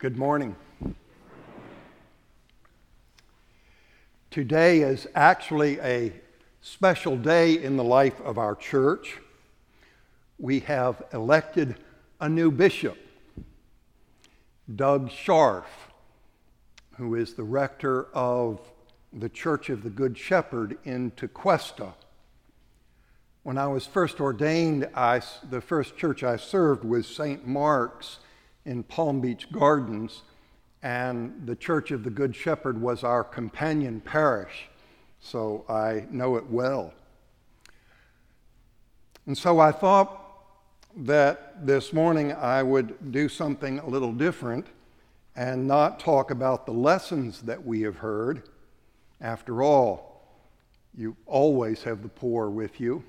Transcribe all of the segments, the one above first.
Good morning. Today is actually a special day in the life of our church. We have elected a new bishop, Doug Scharf, who is the rector of the Church of the Good Shepherd in Tequesta. When I was first ordained, I, the first church I served was St. Mark's in Palm Beach Gardens, and the Church of the Good Shepherd was our companion parish, so I know it well. And so I thought that this morning I would do something a little different and not talk about the lessons that we have heard. After all, you always have the poor with you.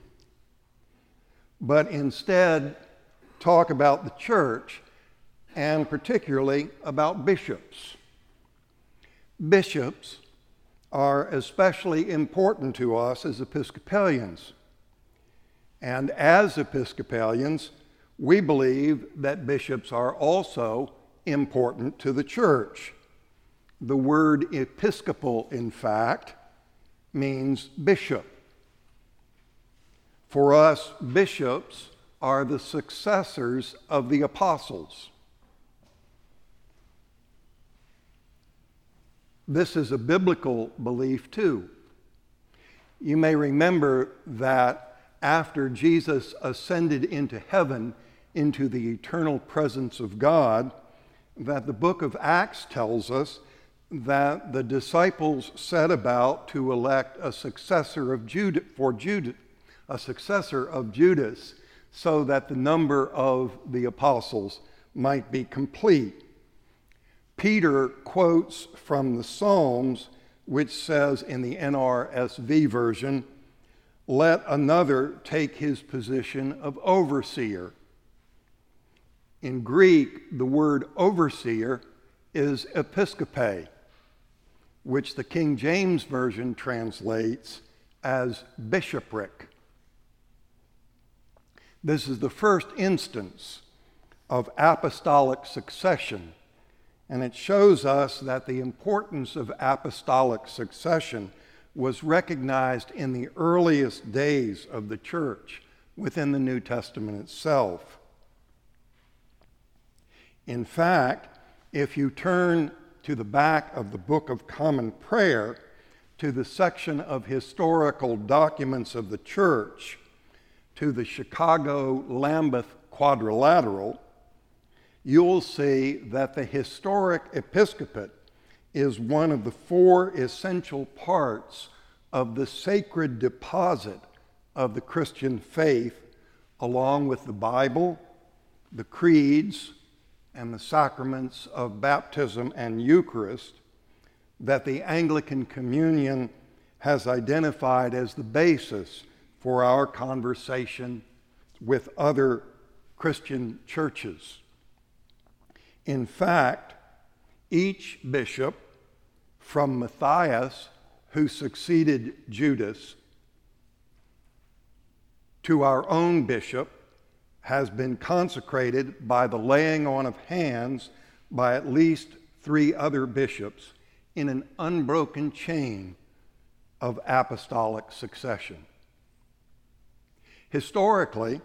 But instead, talk about the church and particularly about bishops. Bishops are especially important to us as Episcopalians. And as Episcopalians, we believe that bishops are also important to the church. The word episcopal, in fact, means bishop. For us, bishops are the successors of the apostles. This is a biblical belief too. You may remember that after Jesus ascended into heaven, into the eternal presence of God, that the book of Acts tells us that the disciples set about to elect a successor of Judas for Judas, a successor of Judas, so that the number of the apostles might be complete. Peter quotes from the Psalms, which says in the NRSV version, let another take his position of overseer. In Greek, the word overseer is episcope, which the King James Version translates as bishopric. This is the first instance of apostolic succession and it shows us that the importance of apostolic succession was recognized in the earliest days of the church within the New Testament itself. In fact, if you turn to the back of the Book of Common Prayer, to the section of historical documents of the church, to the Chicago Lambeth Quadrilateral, you'll see that the historic episcopate is one of the four essential parts of the sacred deposit of the Christian faith, along with the Bible, the creeds, and the sacraments of baptism and Eucharist, that the Anglican Communion has identified as the basis for our conversation with other Christian churches. In fact, each bishop from Matthias, who succeeded Judas, to our own bishop has been consecrated by the laying on of hands by at least three other bishops in an unbroken chain of apostolic succession. Historically,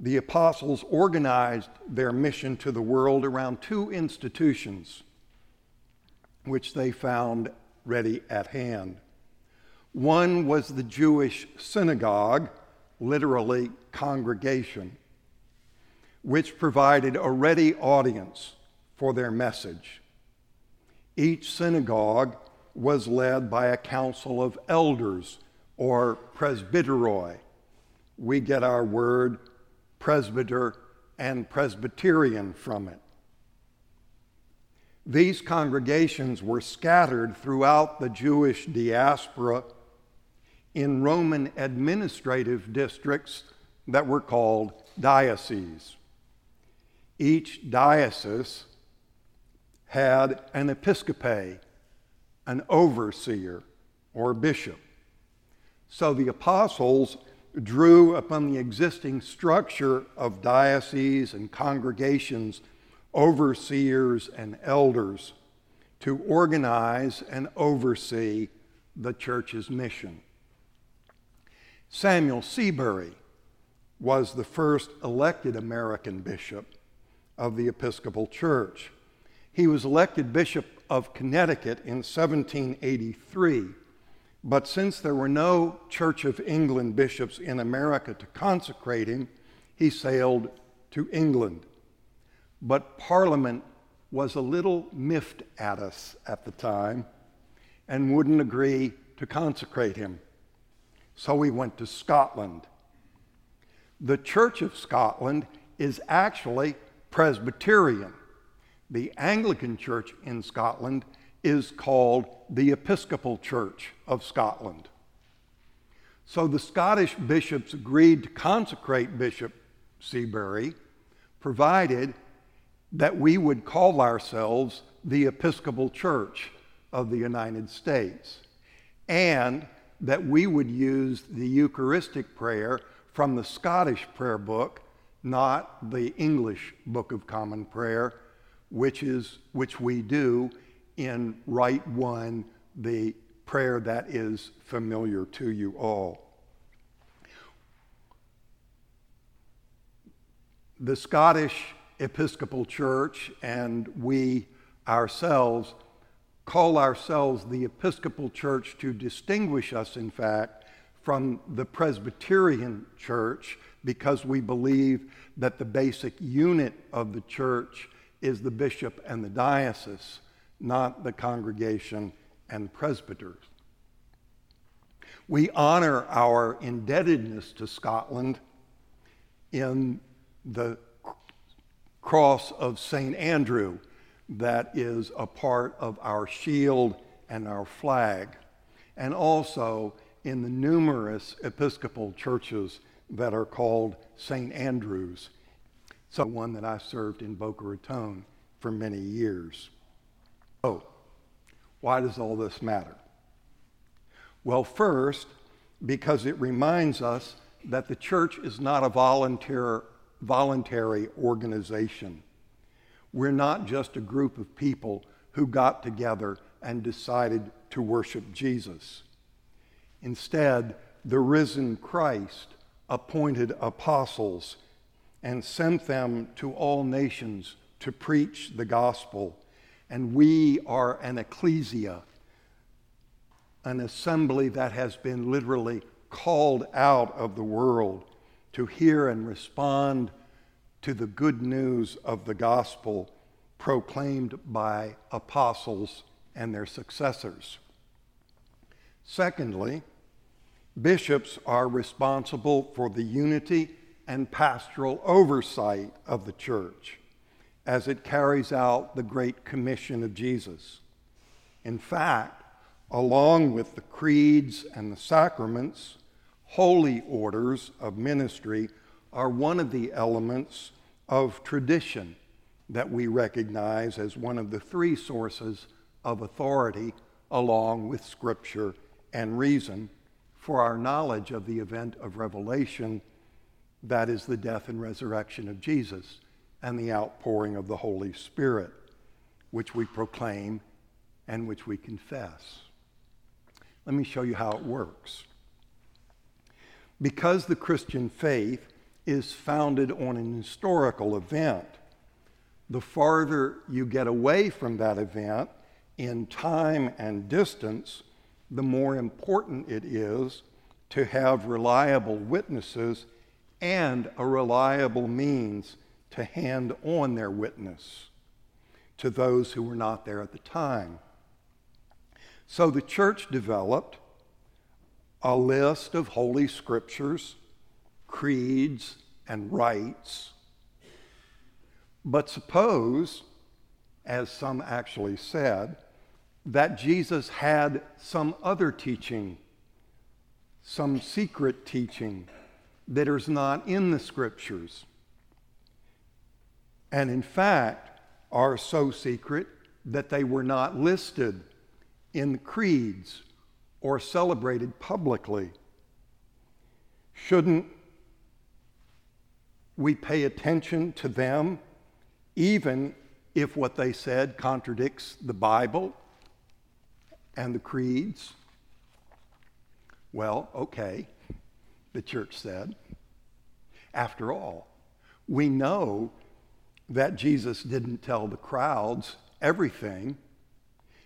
the apostles organized their mission to the world around two institutions which they found ready at hand. One was the Jewish synagogue, literally congregation, which provided a ready audience for their message. Each synagogue was led by a council of elders or presbyteroi. We get our word presbyter, and Presbyterian from it. These congregations were scattered throughout the Jewish diaspora in Roman administrative districts that were called dioceses. Each diocese had an episcope, an overseer, or bishop. So the apostles drew upon the existing structure of dioceses and congregations overseers and elders to organize and oversee the church's mission. Samuel Seabury was the first elected American bishop of the Episcopal Church. He was elected Bishop of Connecticut in 1783, but since there were no Church of England bishops in America to consecrate him, he sailed to England. But Parliament was a little miffed at us at the time and wouldn't agree to consecrate him. So he went to Scotland. The Church of Scotland is actually Presbyterian. The Anglican Church in Scotland is called the Episcopal Church of Scotland. So the Scottish bishops agreed to consecrate Bishop Seabury, provided that we would call ourselves the Episcopal Church of the United States, and that we would use the Eucharistic prayer from the Scottish prayer book, not the English Book of Common Prayer, which is which we do in Rite One, the prayer that is familiar to you all. The Scottish Episcopal Church and we ourselves call ourselves the Episcopal Church to distinguish us, in fact, from the Presbyterian Church because we believe that the basic unit of the church is the bishop and the diocese, not the congregation and presbyters. We honor our indebtedness to Scotland in the cross of St. Andrew that is a part of our shield and our flag, and also in the numerous Episcopal churches that are called St. Andrews. So, one that I served in Boca Raton for many years. Why does all this matter? Well, first, because it reminds us that the church is not a volunteer voluntary organization. We're not just a group of people who got together and decided to worship Jesus. Instead, the risen Christ appointed apostles and sent them to all nations to preach the gospel. And we are an ecclesia, an assembly that has been literally called out of the world to hear and respond to the good news of the gospel proclaimed by apostles and their successors. Secondly, bishops are responsible for the unity and pastoral oversight of the church as it carries out the Great Commission of Jesus. In fact, along with the creeds and the sacraments, holy orders of ministry are one of the elements of tradition that we recognize as one of the three sources of authority, along with Scripture and reason, for our knowledge of the event of revelation that is the death and resurrection of Jesus and the outpouring of the Holy Spirit, which we proclaim and which we confess. Let me show you how it works. Because the Christian faith is founded on an historical event, the farther you get away from that event in time and distance, the more important it is to have reliable witnesses and a reliable means to hand on their witness to those who were not there at the time. So the church developed a list of holy scriptures, creeds, and rites. But suppose, as some actually said, that Jesus had some other teaching, some secret teaching that is not in the scriptures, and in fact are so secret that they were not listed in creeds or celebrated publicly. Shouldn't we pay attention to them, even if what they said contradicts the Bible and the creeds. Well, okay, the church said. After all, we know that Jesus didn't tell the crowds everything.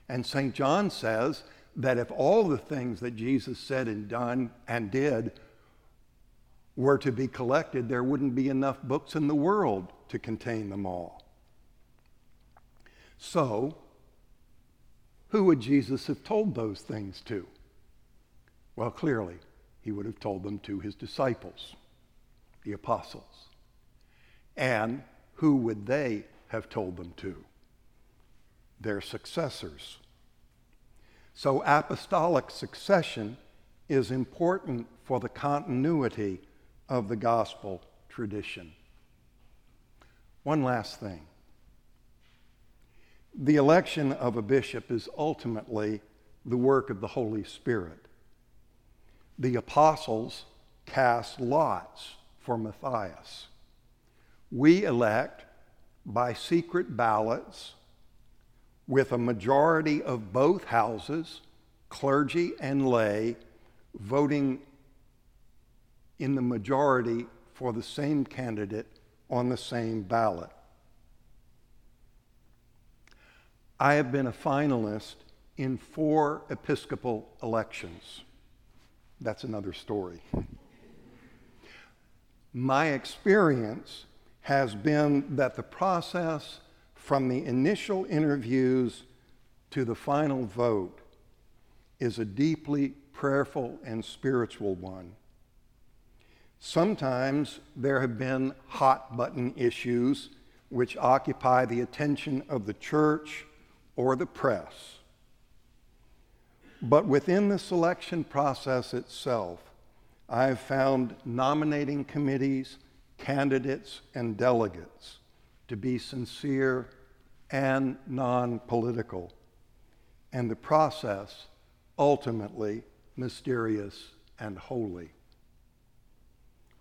And St. John says that if all the things that Jesus said and done and did were to be collected, there wouldn't be enough books in the world to contain them all. So, who would Jesus have told those things to? Well, clearly, he would have told them to his disciples, the apostles. And who would they have told them to? Their successors. So, apostolic succession is important for the continuity of the gospel tradition. One last thing the election of a bishop is ultimately the work of the Holy Spirit. The apostles cast lots for Matthias. We elect by secret ballots with a majority of both houses, clergy and lay, voting in the majority for the same candidate on the same ballot. I have been a finalist in four Episcopal elections. That's another story. My experience has been that the process from the initial interviews to the final vote is a deeply prayerful and spiritual one. Sometimes there have been hot button issues which occupy the attention of the church or the press. But within the selection process itself, I have found nominating committees, candidates, and delegates to be sincere and non political, and the process ultimately mysterious and holy.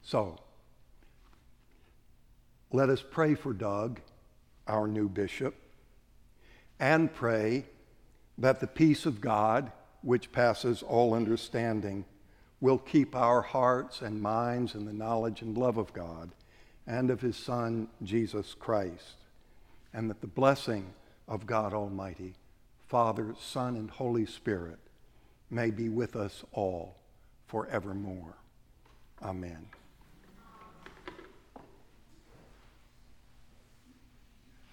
So, let us pray for Doug, our new bishop, and pray that the peace of God, which passes all understanding, will keep our hearts and minds in the knowledge and love of God and of his Son, Jesus Christ, and that the blessing of God Almighty, Father, Son, and Holy Spirit may be with us all forevermore. Amen.